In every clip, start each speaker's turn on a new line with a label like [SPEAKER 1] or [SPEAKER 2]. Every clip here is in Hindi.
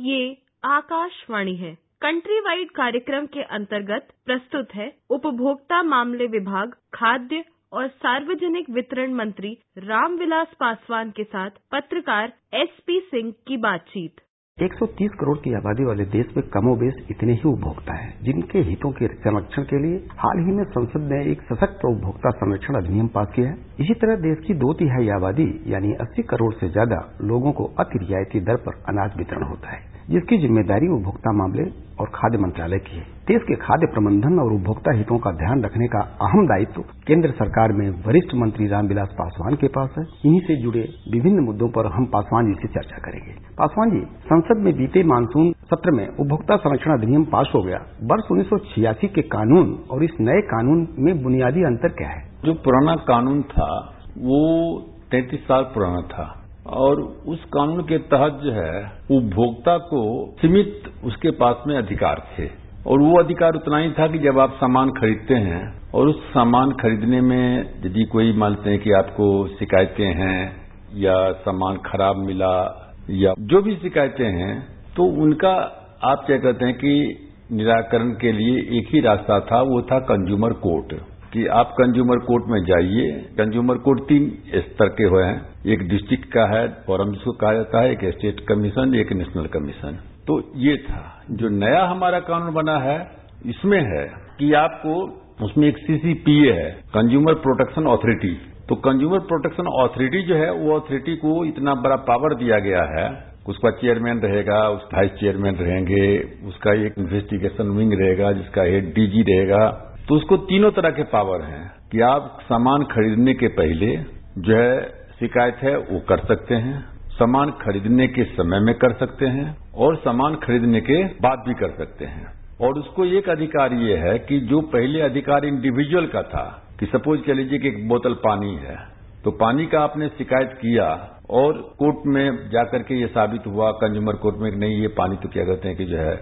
[SPEAKER 1] ये आकाशवाणी है। कंट्री वाइड कार्यक्रम के अंतर्गत प्रस्तुत है उपभोक्ता मामले विभाग, खाद्य और सार्वजनिक वितरण मंत्री रामविलास पासवान के साथ पत्रकार एसपी सिंह की बातचीत।
[SPEAKER 2] 130 करोड़ की आबादी वाले देश में कमोबेश इतने ही उपभोक्ता हैं, जिनके हितों के संरक्षण के लिए हाल ही में संसद ने एक सशक्त उपभोक्ता संरक्षण अधिनियम पास किया है। इसी तरह देश की दो तिहाई आबादी, यानी 80 करोड़ से ज़्यादा लोगों को अति रियायती दर पर अनाज वितरण होता है। जिसकी ज़िम्मेदारी उपभोक्ता मामले और खाद्य मंत्रालय की है। देश के खाद्य प्रबंधन और उपभोक्ता हितों का ध्यान रखने का अहम दायित्व केंद्र सरकार में वरिष्ठ मंत्री रामविलास पासवान के पास है। इन्हीं से जुड़े विभिन्न मुद्दों पर हम पासवान जी से चर्चा करेंगे। पासवान जी, संसद में बीते मानसून सत्र में उपभोक्ता संरक्षण अधिनियम पास हो गया। वर्ष उन्नीस सौ छियासी के कानून और इस नए कानून में बुनियादी अंतर क्या है?
[SPEAKER 3] जो पुराना कानून था, वो तैतीस साल पुराना था। और उस कानून के तहत जो है, उपभोक्ता को सीमित उसके पास में अधिकार थे। और वो अधिकार उतना ही था कि जब आप सामान खरीदते हैं, और उस सामान खरीदने में यदि कोई मानते हैं कि आपको शिकायतें हैं, या सामान खराब मिला, या जो भी शिकायतें हैं तो उनका आप क्या कहते हैं कि निराकरण के लिए एक ही रास्ता था, वो था कंज्यूमर कोर्ट कि आप कंज्यूमर कोर्ट में जाइए। कंज्यूमर कोर्ट तीन स्तर के हुए हैं। एक डिस्ट्रिक्ट का है फोरम जिसको कहा जाता है, एक स्टेट कमीशन एक नेशनल कमीशन तो ये था। जो नया हमारा कानून बना है, इसमें है कि आपको उसमें एक सीसीपीए है कंज्यूमर प्रोटेक्शन ऑथोरिटी तो कंज्यूमर प्रोटेक्शन ऑथोरिटी जो है, वो ऑथोरिटी को इतना बड़ा पावर दिया गया है। उसका चेयरमैन रहेगा, उस वाइस चेयरमैन रहेंगे, उसका एक इन्वेस्टिगेशन विंग रहेगा, जिसका हेड डीजी रहेगा। तो उसको तीनों तरह के पावर हैं कि आप सामान खरीदने के पहले जो है शिकायत है वो कर सकते हैं, सामान खरीदने के समय में कर सकते हैं और सामान खरीदने के बाद भी कर सकते हैं। और उसको एक अधिकार ये है कि जो पहले अधिकार इंडिविजुअल का था, कि सपोज़ कह लीजिए कि एक बोतल पानी है तो पानी का आपने शिकायत किया और कोर्ट में जाकर के ये साबित हुआ कंज्यूमर कोर्ट में नहीं, ये पानी तो क्या कहते हैं कि जो है,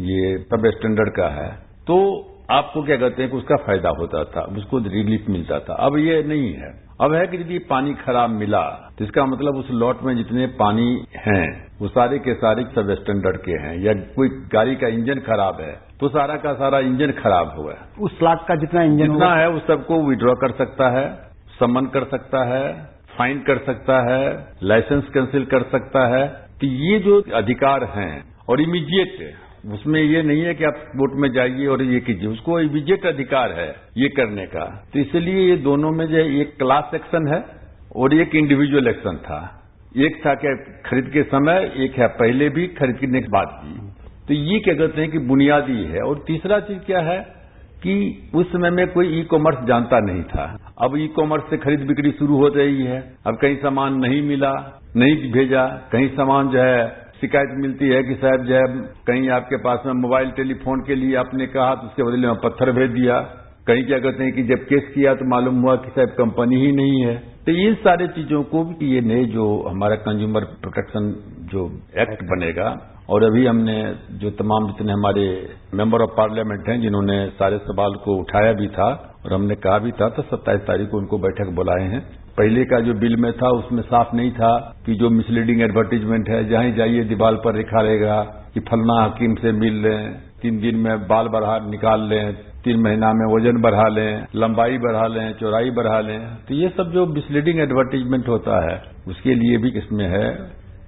[SPEAKER 3] ये सब स्टैंडर्ड का है। तो आपको क्या कहते हैं कि उसका फ़ायदा होता था उसको रिलीफ मिलता था। अब ये नहीं है। अब है कि यदि पानी खराब मिला तो इसका मतलब उस लॉट में जितने पानी हैं वो सारे के सारे सब स्टैंडर्ड के हैं। या कोई गाड़ी का इंजन खराब है तो सारा का सारा इंजन खराब हुआ है।
[SPEAKER 2] उस लाख का जितना इंजन
[SPEAKER 3] जितना है उस सबको विड्रॉ कर सकता है सम्मन कर सकता है फाइन कर सकता है लाइसेंस कैंसिल कर सकता है। तो ये जो अधिकार हैं और इमीडिएट उसमें ये नहीं है कि आप कोर्ट में जाइए और ये कीजिए। उसको इमीडिएट अधिकार है ये करने का। तो इसलिए ये दोनों में जो एक क्लास एक्शन है और एक इंडिविजुअल एक्शन था। एक था कि खरीद के समय, एक है पहले भी खरीदने के बाद भी। तो ये क्या कहते हैं कि बुनियादी है। और तीसरा चीज़ क्या है कि उस समय में कोई ई कॉमर्स जानता नहीं था। अब ई कॉमर्स से खरीद बिक्री शुरू हो रही है। अब कहीं सामान नहीं मिला, नहीं भेजा, कहीं सामान जो है शिकायत मिलती है कि साहब जो है कहीं आपके पास में मोबाइल टेलीफोन के लिए आपने कहा तो उसके बदले में पत्थर भेज दिया। कहीं क्या कहते हैं कि जब केस किया तो मालूम हुआ कि साहब कंपनी ही नहीं है। तो इन सारे चीज़ों को भी ये नए जो हमारा कंज्यूमर प्रोटेक्शन जो एक्ट बनेगा, और अभी हमने जो तमाम जितने हमारे मेंबर ऑफ़ पार्लियामेंट हैं, जिन्होंने सारे सवाल को उठाया भी था और हमने कहा भी था तो सत्ताईस तारीख को उनको बैठक बुलाए हैं। पहले का जो बिल में था, उसमें साफ़ नहीं था कि जो मिसलीडिंग एडवर्टीजमेंट है, जहाँ जाइए, दीवार पर लिखा रहेगा कि फलना हकीम से मिल लें, तीन दिन में बाल बढ़ा, निकाल लें, तीन महीना में वज़न बढ़ा लें, लंबाई बढ़ा लें, चौड़ाई बढ़ा लें। तो ये सब जो मिसलीडिंग एडवर्टीजमेंट होता है, उसके लिए भी इसमें है,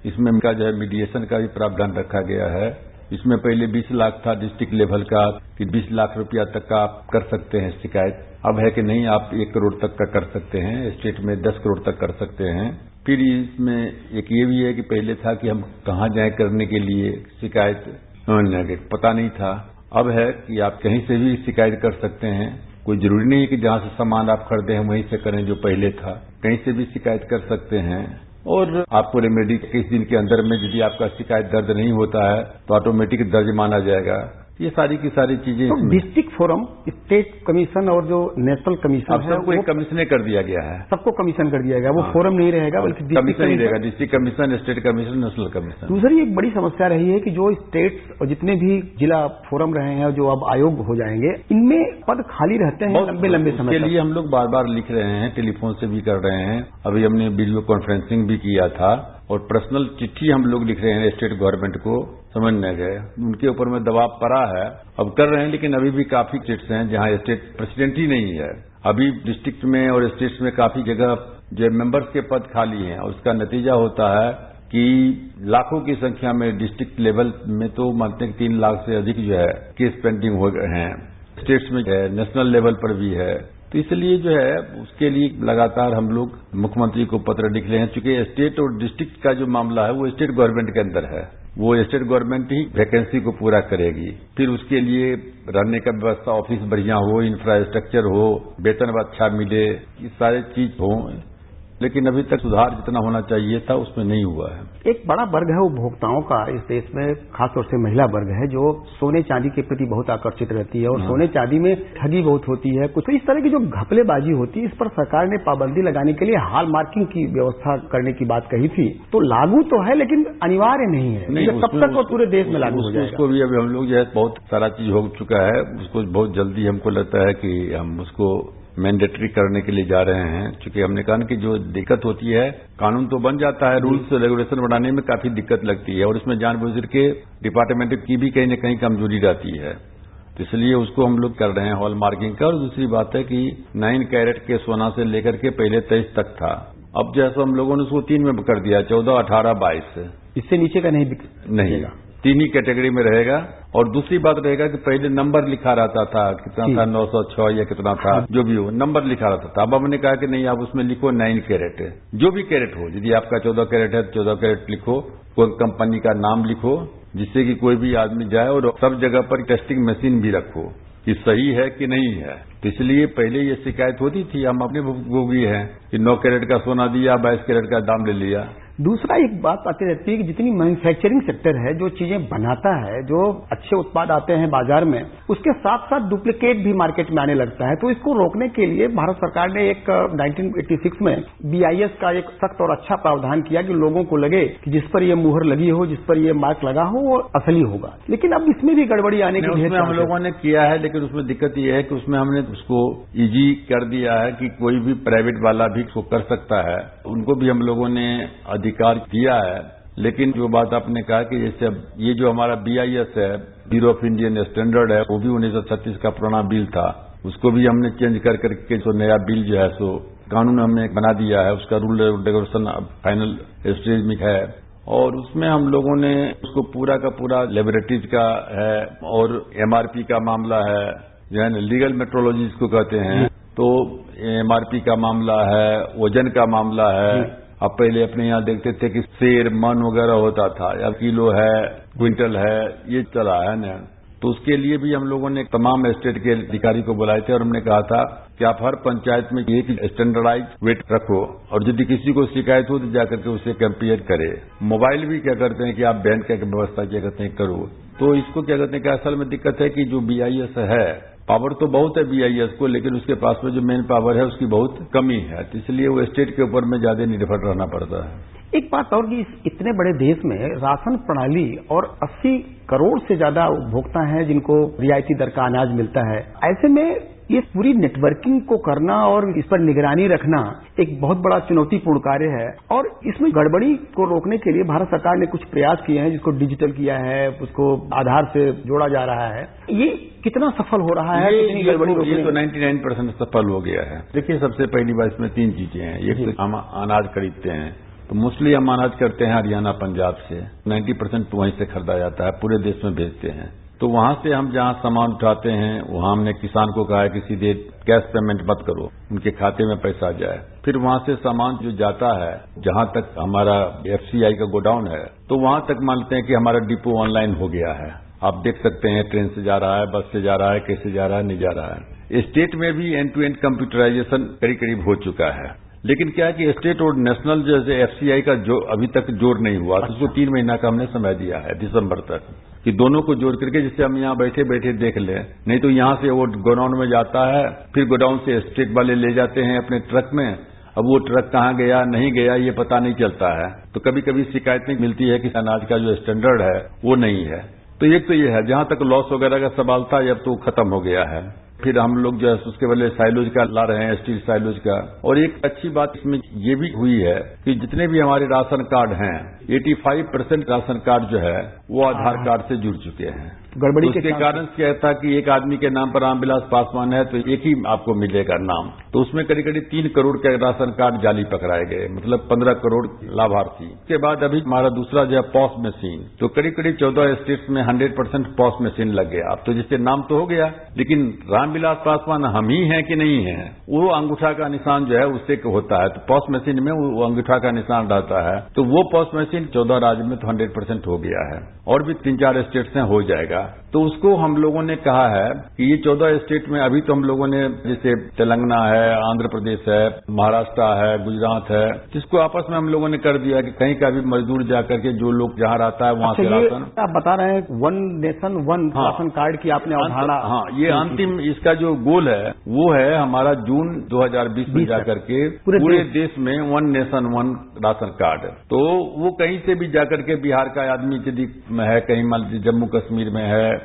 [SPEAKER 3] इसमें इनका जो है मीडिएशन का भी प्रावधान रखा गया है। इसमें पहले 20 लाख था डिस्ट्रिक्ट लेवल का कि 20 लाख रुपया तक का आप कर सकते हैं शिकायत। अब है कि नहीं, आप एक करोड़ तक का कर सकते हैं, स्टेट में दस करोड़ तक कर सकते हैं। फिर इसमें एक ये भी है कि पहले था कि हम कहाँ जाए करने के लिए शिकायत पता नहीं था। अब है कि आप कहीं से भी शिकायत कर सकते हैं। कोई ज़रूरी नहीं है कि जहाँ से सामान आप खरीदे हैं वहीं से करें जो पहले था। कहीं से भी शिकायत कर सकते हैं। और आपको रेमेडी इक्कीस दिन के अंदर में यदि आपका शिकायत दर्ज नहीं होता है तो ऑटोमेटिक दर्ज माना जाएगा। ये सारी की सारी चीज़ें
[SPEAKER 2] तो डिस्ट्रिक्ट फोरम स्टेट कमीशन और जो नेशनल कमीशन
[SPEAKER 3] अब सबको एक कमीशन कर दिया गया है।
[SPEAKER 2] सबको कमीशन कर दिया गया वो फोरम नहीं रहेगा बल्कि
[SPEAKER 3] कमीशन नहीं रहेगा district commission state commission national commission.
[SPEAKER 2] दूसरी एक बड़ी समस्या रही है कि जो स्टेट्स और जितने भी जिला फोरम रहे हैं जो अब आयोग हो जाएँगे इनमें पद खाली रहते हैं लंबे लंबे समय
[SPEAKER 3] के लिए हम लोग बार बार लिख रहे हैं टेलीफोन से भी कर रहे हैं। अभी हमने वीडियो कॉन्फ्रेंसिंग भी किया था और पर्सनल चिट्ठी हम लोग लिख रहे हैं स्टेट गवर्नमेंट को। समझने गए उनके ऊपर में दबाव पड़ा है। अब कर रहे हैं, लेकिन अभी भी काफ़ी स्टेट्स हैं जहाँ स्टेट प्रेसिडेंट ही नहीं है। अभी डिस्ट्रिक्ट में और स्टेट्स में काफ़ी जगह जो मेंबर्स के पद खाली हैं। और उसका नतीजा होता है कि लाखों की संख्या में डिस्ट्रिक्ट लेवल में तो मानते हैं तीन लाख से अधिक जो है केस पेंडिंग हो गए हैं। स्टेट्स में है नेशनल लेवल पर भी है। तो इसलिए जो है, उसके लिए लगातार हम लोग मुख्यमंत्री को पत्र लिख रहे हैं। चूँकि स्टेट और डिस्ट्रिक्ट का जो मामला है, वो स्टेट गवर्नमेंट के अंदर है। वो स्टेट गवर्नमेंट ही वैकेंसी को पूरा करेगी। फिर उसके लिए रहने का व्यवस्था, ऑफ़िस बढ़िया हो इंफ्रास्ट्रक्चर हो, वेतन अच्छा मिले, ये सारे चीज़ हो लेकिन अभी तक सुधार जितना होना चाहिए था उसमें नहीं हुआ है।
[SPEAKER 2] एक बड़ा वर्ग है उपभोक्ताओं का इस देश में खासतौर से महिला वर्ग है जो सोने चांदी के प्रति बहुत आकर्षित रहती है और सोने चांदी में ठगी बहुत होती है कुछ तो इस तरह की जो घपलेबाजी होती है इस पर सरकार ने पाबंदी लगाने के लिए हॉल मार्किंग की व्यवस्था करने की बात कही थी। तो लागू तो है लेकिन अनिवार्य नहीं है। कब तक वो पूरे देश में लागू हो जाएगा।
[SPEAKER 3] उसको भी अभी हम लोग जो है बहुत सारा चीज़ हो चुका है उसको बहुत जल्दी हमको लगता है कि हम उसको मैंडेटरी करने के लिए जा रहे हैं। क्योंकि हमने कहा ना कि जो दिक्कत होती है कानून तो बन जाता है रूल्स रेगुलेशन बनाने में काफ़ी दिक्कत लगती है और इसमें जानबूझ के डिपार्टमेंट की भी कहीं न कहीं कमज़ोरी रहती है। तो इसलिए उसको हम लोग कर रहे हैं हॉल मार्किंग का और दूसरी बात है कि नाइन कैरेट के सोना से लेकर के पहले तेईस तक था। अब जैसा हम लोगों ने उसको तीन में कर दिया चौदह अठारह बाईस।
[SPEAKER 2] इससे नीचे का नहीं
[SPEAKER 3] नहीं। तीन ही कैटेगरी में रहेगा। और दूसरी बात रहेगा कि पहले नंबर लिखा रहता था कितना था नौ सौ छह या कितना था जो भी हो नंबर लिखा रहता था। अब हमने कहा कि नहीं आप उसमें लिखो नाइन कैरेट जो भी कैरेट हो यदि आपका चौदह कैरेट है तो चौदह कैरेट लिखो कोई कंपनी का नाम लिखो जिससे कि कोई भी आदमी जाए और सब जगह पर टेस्टिंग मशीन भी रखो कि सही है कि नहीं है। तो इसलिए पहले ये शिकायत होती थी हम अपने भोगी हैं कि नौ कैरेट का सोना दिया बाईस कैरेट का दाम ले लिया।
[SPEAKER 2] दूसरा एक बात आती रहती है कि जितनी मैन्युफैक्चरिंग सेक्टर है जो चीज़ें बनाता है जो अच्छे उत्पाद आते हैं बाज़ार में उसके साथ साथ डुप्लीकेट भी मार्केट में आने लगता है। तो इसको रोकने के लिए भारत सरकार ने एक 1986 में बीआईएस का एक सख्त और अच्छा प्रावधान किया कि लोगों को लगे कि जिस पर ये मुहर लगी हो जिस पर ये मार्क लगा हो वो असली होगा। लेकिन अब इसमें भी गड़बड़ी आने की
[SPEAKER 3] उसमें हम लोगों ने किया है लेकिन उसमें दिक्कत यह है कि उसमें हमने उसको इजी कर दिया है कि कोई भी प्राइवेट वाला भी उसको कर सकता है। उनको भी हम लोगों ने अधिकार दिया है लेकिन जो बात आपने कहा कि जैसे ये जो हमारा बीआईएस है ब्यूरो ऑफ़ इंडियन स्टैंडर्ड है वो भी उन्नीस सौ छत्तीस का पुराना बिल था। उसको भी हमने चेंज कर करके जो नया बिल जो है सो कानून हमने बना दिया है उसका रूल रेगुलेशन फाइनल स्टेज में है। और उसमें हम लोगों ने उसको पूरा का पूरा लेबोरेटरीज का है और एमआरपी का मामला है जो है लीगल मेट्रोलॉजी जिसको कहते हैं। तो एमआरपी का मामला है वज़न का मामला है अब पहले अपने यहाँ देखते थे कि शेर मन वगैरह होता था, या किलो है, क्विंटल है, ये चला है ना। तो उसके लिए भी हम लोगों ने तमाम स्टेट के अधिकारी को बुलाए थे और हमने कहा था कि आप हर पंचायत में एक स्टैंडर्डाइज वेट रखो और यदि किसी को शिकायत हो तो जाकर के उसे कंपेयर करे। मोबाइल भी क्या करते हैं कि आप बैंक की व्यवस्था क्या करते हैं, करो। तो इसको क्या कहते हैं कि असल में दिक्कत है कि जो बीआईएस है पावर तो बहुत है बीआईएस को, लेकिन उसके पास में जो मेन पावर है, उसकी बहुत कमी है। तो इसलिए वो स्टेट के ऊपर में ज़्यादा निर्भर रहना पड़ता है।
[SPEAKER 2] एक बात और कि इतने बड़े देश में राशन प्रणाली और 80 करोड़ से ज़्यादा उपभोक्ता हैं जिनको रियायती दर का अनाज मिलता है। ऐसे में ये पूरी नेटवर्किंग को करना और इस पर निगरानी रखना एक बहुत बड़ा चुनौतीपूर्ण कार्य है। और इसमें गड़बड़ी को रोकने के लिए भारत सरकार ने कुछ प्रयास किए हैं जिसको डिजिटल किया है उसको आधार से जोड़ा जा रहा है। ये कितना सफल हो रहा है?
[SPEAKER 3] ये, ये, गड़बड़ी तो, ये तो 99 परसेंट सफल हो गया है। देखिए सबसे पहली बात इसमें तीन चीज़ें हैं। एक तो हम अनाज खरीदते हैं। तो मोस्टली हम अनाज करते हैं हरियाणा पंजाब से। 90 परसेंट वहीं से खरीदा जाता है पूरे देश में भेजते हैं। तो वहाँ से हम जहाँ सामान उठाते हैं, वहाँ हमने किसान को कहा है कि सीधे कैश पेमेंट मत करो, उनके खाते में पैसा जाए। फिर वहाँ से सामान जो जाता है, जहाँ तक हमारा एफसीआई का गोडाउन है तो वहाँ तक मानते हैं कि हमारा डिपो ऑनलाइन हो गया है। आप देख सकते हैं ट्रेन से जा रहा है, बस से जा रहा है, कैसे जा रहा है, नहीं जा रहा है। स्टेट में भी एंड टू एंड कंप्यूटराइजेशन करीब करीब हो चुका है। लेकिन क्या है कि स्टेट और नेशनल जैसे एफसीआई का जो अभी तक जोड़ नहीं हुआ, उसको तीन महीना का हमने समय दिया है, दिसंबर तक। कि दोनों को जोड़ करके जिससे हम यहाँ बैठे बैठे देख लें। नहीं तो यहाँ से वो गोडाउन में जाता है, फिर गोडाउन से स्टेट वाले ले जाते हैं अपने ट्रक में। अब वो ट्रक कहाँ गया, नहीं गया, ये पता नहीं चलता है। तो कभी कभी शिकायतें मिलती है कि अनाज का जो स्टैंडर्ड है, वो नहीं है। तो एक तो ये है, जहाँ तक लॉस वगैरह का सवाल था, अब तो खत्म हो गया है। फिर हम लोग जो है उसके बदले साइलोज का ला रहे हैं स्टील साइलोज का। और एक अच्छी बात इसमें ये भी हुई है कि जितने भी हमारे राशन कार्ड हैं 85 परसेंट राशन कार्ड जो है वो आधार कार्ड से जुड़ चुके हैं।
[SPEAKER 2] गड़बड़ी
[SPEAKER 3] उसके कारण क्या था कि एक आदमी के नाम पर रामविलास पासवान है तो एक ही आपको मिलेगा नाम। तो उसमें करीब करीब तीन करोड़ के राशन कार्ड जाली पकड़ाए गए मतलब पंद्रह करोड़ लाभार्थी। उसके बाद अभी हमारा दूसरा जो है पॉस मशीन। तो करीब करीब चौदह स्टेट्स में हंड्रेड परसेंट पॉस मशीन लग गया। अब तो जिससे नाम तो हो गया लेकिन रामविलास पासवान हम ही हैं कि नहीं है? वो अंगूठा का निशान जो है उससे होता है। तो पॉस मशीन में वो अंगूठा का निशान रहता है। तो वो पॉस मशीन चौदह राज्य में तो हंड्रेड परसेंट हो गया है। और भी तीन चार स्टेट्स में हो जाएगा। God तो उसको हम लोगों ने कहा है कि ये चौदह स्टेट में अभी तो हम लोगों ने जैसे तेलंगाना है आंध्र प्रदेश है महाराष्ट्र है गुजरात है जिसको आपस में हम लोगों ने कर दिया कि कहीं का भी मजदूर जाकर के जो लोग जहाँ रहता है वहाँ
[SPEAKER 2] अच्छा,
[SPEAKER 3] से राशन।
[SPEAKER 2] आप बता रहे हैं वन नेशन वन
[SPEAKER 3] हाँ।
[SPEAKER 2] राशन कार्ड की आपने अवधारणा
[SPEAKER 3] हाँ ये अंतिम इसका जो गोल है वो है हमारा जून 2020 में जाकर के
[SPEAKER 2] पूरे देश-
[SPEAKER 3] देश में one nation one ration card तो वो कहीं से भी जाकर के बिहार का आदमी यदि है कहीं मान लीजिए जम्मू कश्मीर में है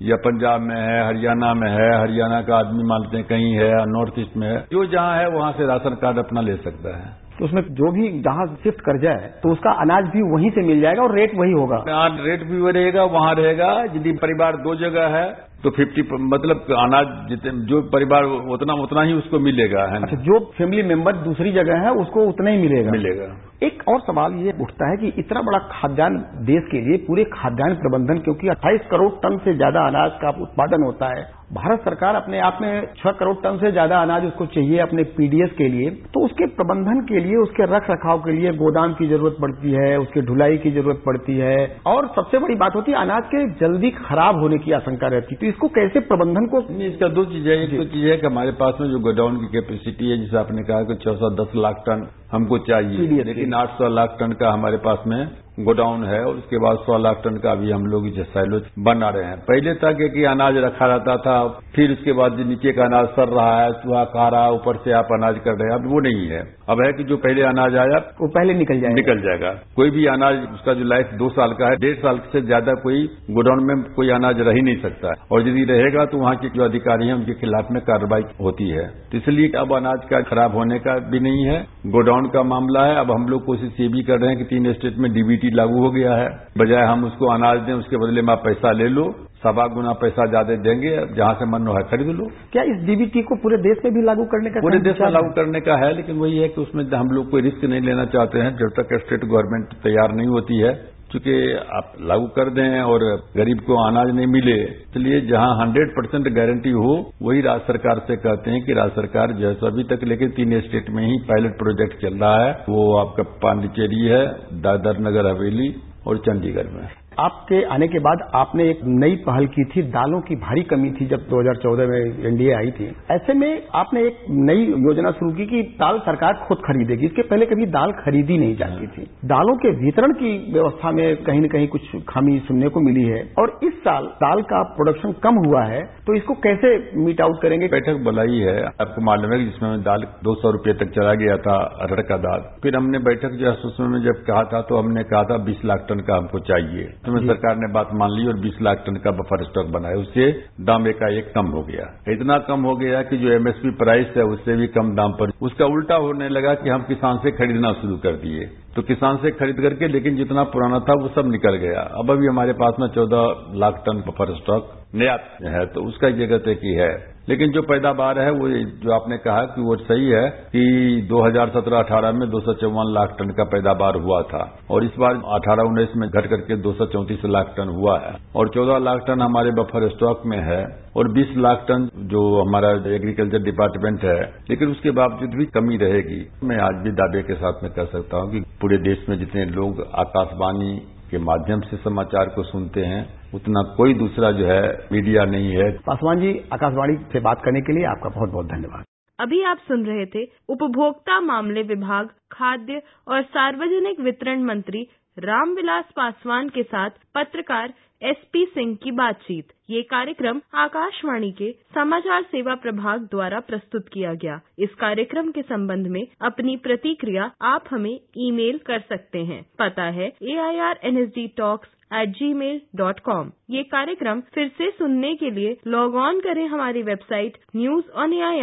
[SPEAKER 3] या पंजाब में है हरियाणा में है हरियाणा का आदमी मान लेते हैं कहीं है नॉर्थ ईस्ट में है जो जहाँ है वहाँ से राशन कार्ड अपना ले सकता है।
[SPEAKER 2] तो उसमें जो भी जहाँ शिफ्ट कर जाए तो उसका अनाज भी वहीं से मिल जाएगा और रेट वही होगा।
[SPEAKER 3] यहाँ रेट भी वो रहेगा वहाँ रहेगा यदि परिवार दो जगह है तो फिफ्टी मतलब अनाज जितने जो परिवार उतना उतना ही उसको मिलेगा है
[SPEAKER 2] अच्छा जो फैमिली मेंबर दूसरी जगह है उसको उतना ही मिलेगा।
[SPEAKER 3] मिलेगा।
[SPEAKER 2] एक और सवाल ये उठता है कि इतना बड़ा खाद्यान्न देश के लिए पूरे खाद्यान्न प्रबंधन क्योंकि 28 करोड़ टन से ज़्यादा अनाज का उत्पादन होता है। भारत सरकार अपने आप में छह करोड़ टन से ज़्यादा अनाज उसको चाहिए अपने पीडीएस के लिए। तो उसके प्रबंधन के लिए उसके रख रखाव के लिए गोदाम की ज़रूरत पड़ती है उसके ढुलाई की ज़रूरत पड़ती है। और सबसे बड़ी बात होती है अनाज के जल्दी खराब होने की आशंका रहती है। तो इसको कैसे प्रबंधन को
[SPEAKER 3] इसका दो चीज़ एक तो चीज़ है कि हमारे पास में जो गोडाउन की कैपेसिटी है जिसे आपने कहा कि छह सौ दस लाख टन हमको चाहिए। लेकिन आठ सौ लाख टन का हमारे पास में गोडाउन है और उसके बाद सौ लाख टन का अभी हम लोग जो साइलो बना रहे हैं। पहले तक है कि अनाज रखा रहता था फिर उसके बाद जो नीचे का अनाज सर रहा है चूहा खा रहा है ऊपर से आप अनाज कर रहे हैं अब वो नहीं है। अब है कि जो पहले अनाज आया
[SPEAKER 2] वो पहले निकल जाए
[SPEAKER 3] निकल जाएगा। कोई भी अनाज उसका जो लाइफ दो साल का है डेढ़ साल से ज़्यादा कोई गोडाउन में कोई अनाज रह ही नहीं सकता। और यदि रहेगा तो वहाँ के जो अधिकारी हैं उनके खिलाफ में कार्रवाई होती है। तो इसलिए अब अनाज का खराब होने का भी नहीं है। गोडाउन का मामला है। अब हम लोग कोशिश ये भी कर रहे हैं कि तीन स्टेट में डीबीटी लागू हो गया है। बजाय हम उसको अनाज दें उसके बदले में आप पैसा ले लो। सवा गुना पैसा ज़्यादा देंगे जहाँ से मन हो है खरीद लो।
[SPEAKER 2] क्या इस डीबीटी को पूरे देश में भी लागू करने का
[SPEAKER 3] पूरे देश में लागू करने का है लेकिन वही है कि उसमें हम लोग कोई रिस्क नहीं लेना चाहते हैं जब तक स्टेट गवर्नमेंट तैयार नहीं होती है चूँकि आप लागू कर दें और गरीब को अनाज नहीं मिले इसलिए जहाँ हंड्रेड परसेंट गारंटी हो वही राज्य सरकार से कहते हैं कि राज्य सरकार जैसा अभी तक लेकिन तीन स्टेट में ही पायलट प्रोजेक्ट चल रहा है वो आपका पांडिचेरी है दादर नगर हवेली और चंडीगढ़ में।
[SPEAKER 2] आपके आने के बाद आपने एक नई पहल की थी, दालों की भारी कमी थी जब 2014 में एनडीए आई थी। ऐसे में आपने एक नई योजना शुरू की कि दाल सरकार खुद खरीदेगी। इसके पहले कभी दाल खरीदी नहीं जाती थी। दालों के वितरण की व्यवस्था में कहीं न कहीं कुछ खामी सुनने को मिली है। और इस साल दाल का प्रोडक्शन कम हुआ है तो इसको कैसे मीट आउट करेंगे?
[SPEAKER 3] बैठक बुलाई है आपको मालूम है जिसमें दाल दो सौ रुपये तक चला गया था अरहर का दाल। फिर हमने बैठक जो है, उसमें जब कहा था तो हमने कहा था बीस लाख टन का हमको चाहिए। उसमें सरकार ने बात मान ली और बीस लाख टन का बफर स्टॉक बनाया उससे दाम एकाएक कम हो गया। इतना कम हो गया कि जो एमएसपी प्राइस है उससे भी कम दाम पर। उसका उल्टा होने लगा कि हम किसान से खरीदना शुरू कर दिए। तो किसान से खरीद करके लेकिन जितना पुराना था वो सब निकल गया। अब अभी हमारे पास में चौदह लाख टन बफर स्टॉक नया है तो उसका जगह तय की है। लेकिन जो पैदावार है, वो जो आपने कहा कि वो सही है कि 2017-18 में दो सौ चौवन लाख टन का पैदावार हुआ था। और इस बार 18-19 में घट करके दो सौ चौंतीस लाख टन हुआ है। और 14 लाख टन हमारे बफर स्टॉक में है और 20 लाख टन जो हमारा एग्रीकल्चर डिपार्टमेंट है, लेकिन उसके बावजूद भी कमी रहेगी। मैं आज भी दावे के साथ में कह सकता हूँ कि पूरे देश में जितने लोग आकाशवाणी के माध्यम से समाचार को सुनते हैं उतना कोई दूसरा जो है मीडिया नहीं है।
[SPEAKER 2] पासवान जी आकाशवाणी से बात करने के लिए आपका बहुत बहुत धन्यवाद।
[SPEAKER 1] अभी आप सुन रहे थे उपभोक्ता मामले विभाग खाद्य और सार्वजनिक वितरण मंत्री रामविलास पासवान के साथ पत्रकार एसपी सिंह की बातचीत। ये कार्यक्रम आकाशवाणी के समाचार सेवा प्रभाग द्वारा प्रस्तुत किया गया। इस कार्यक्रम के संबंध में अपनी प्रतिक्रिया आप हमें ईमेल कर सकते हैं। पता है A I R N S D talks at Gmail dot com ये कार्यक्रम फिर से सुनने के लिए लॉग ऑन करें हमारी website news on a AIR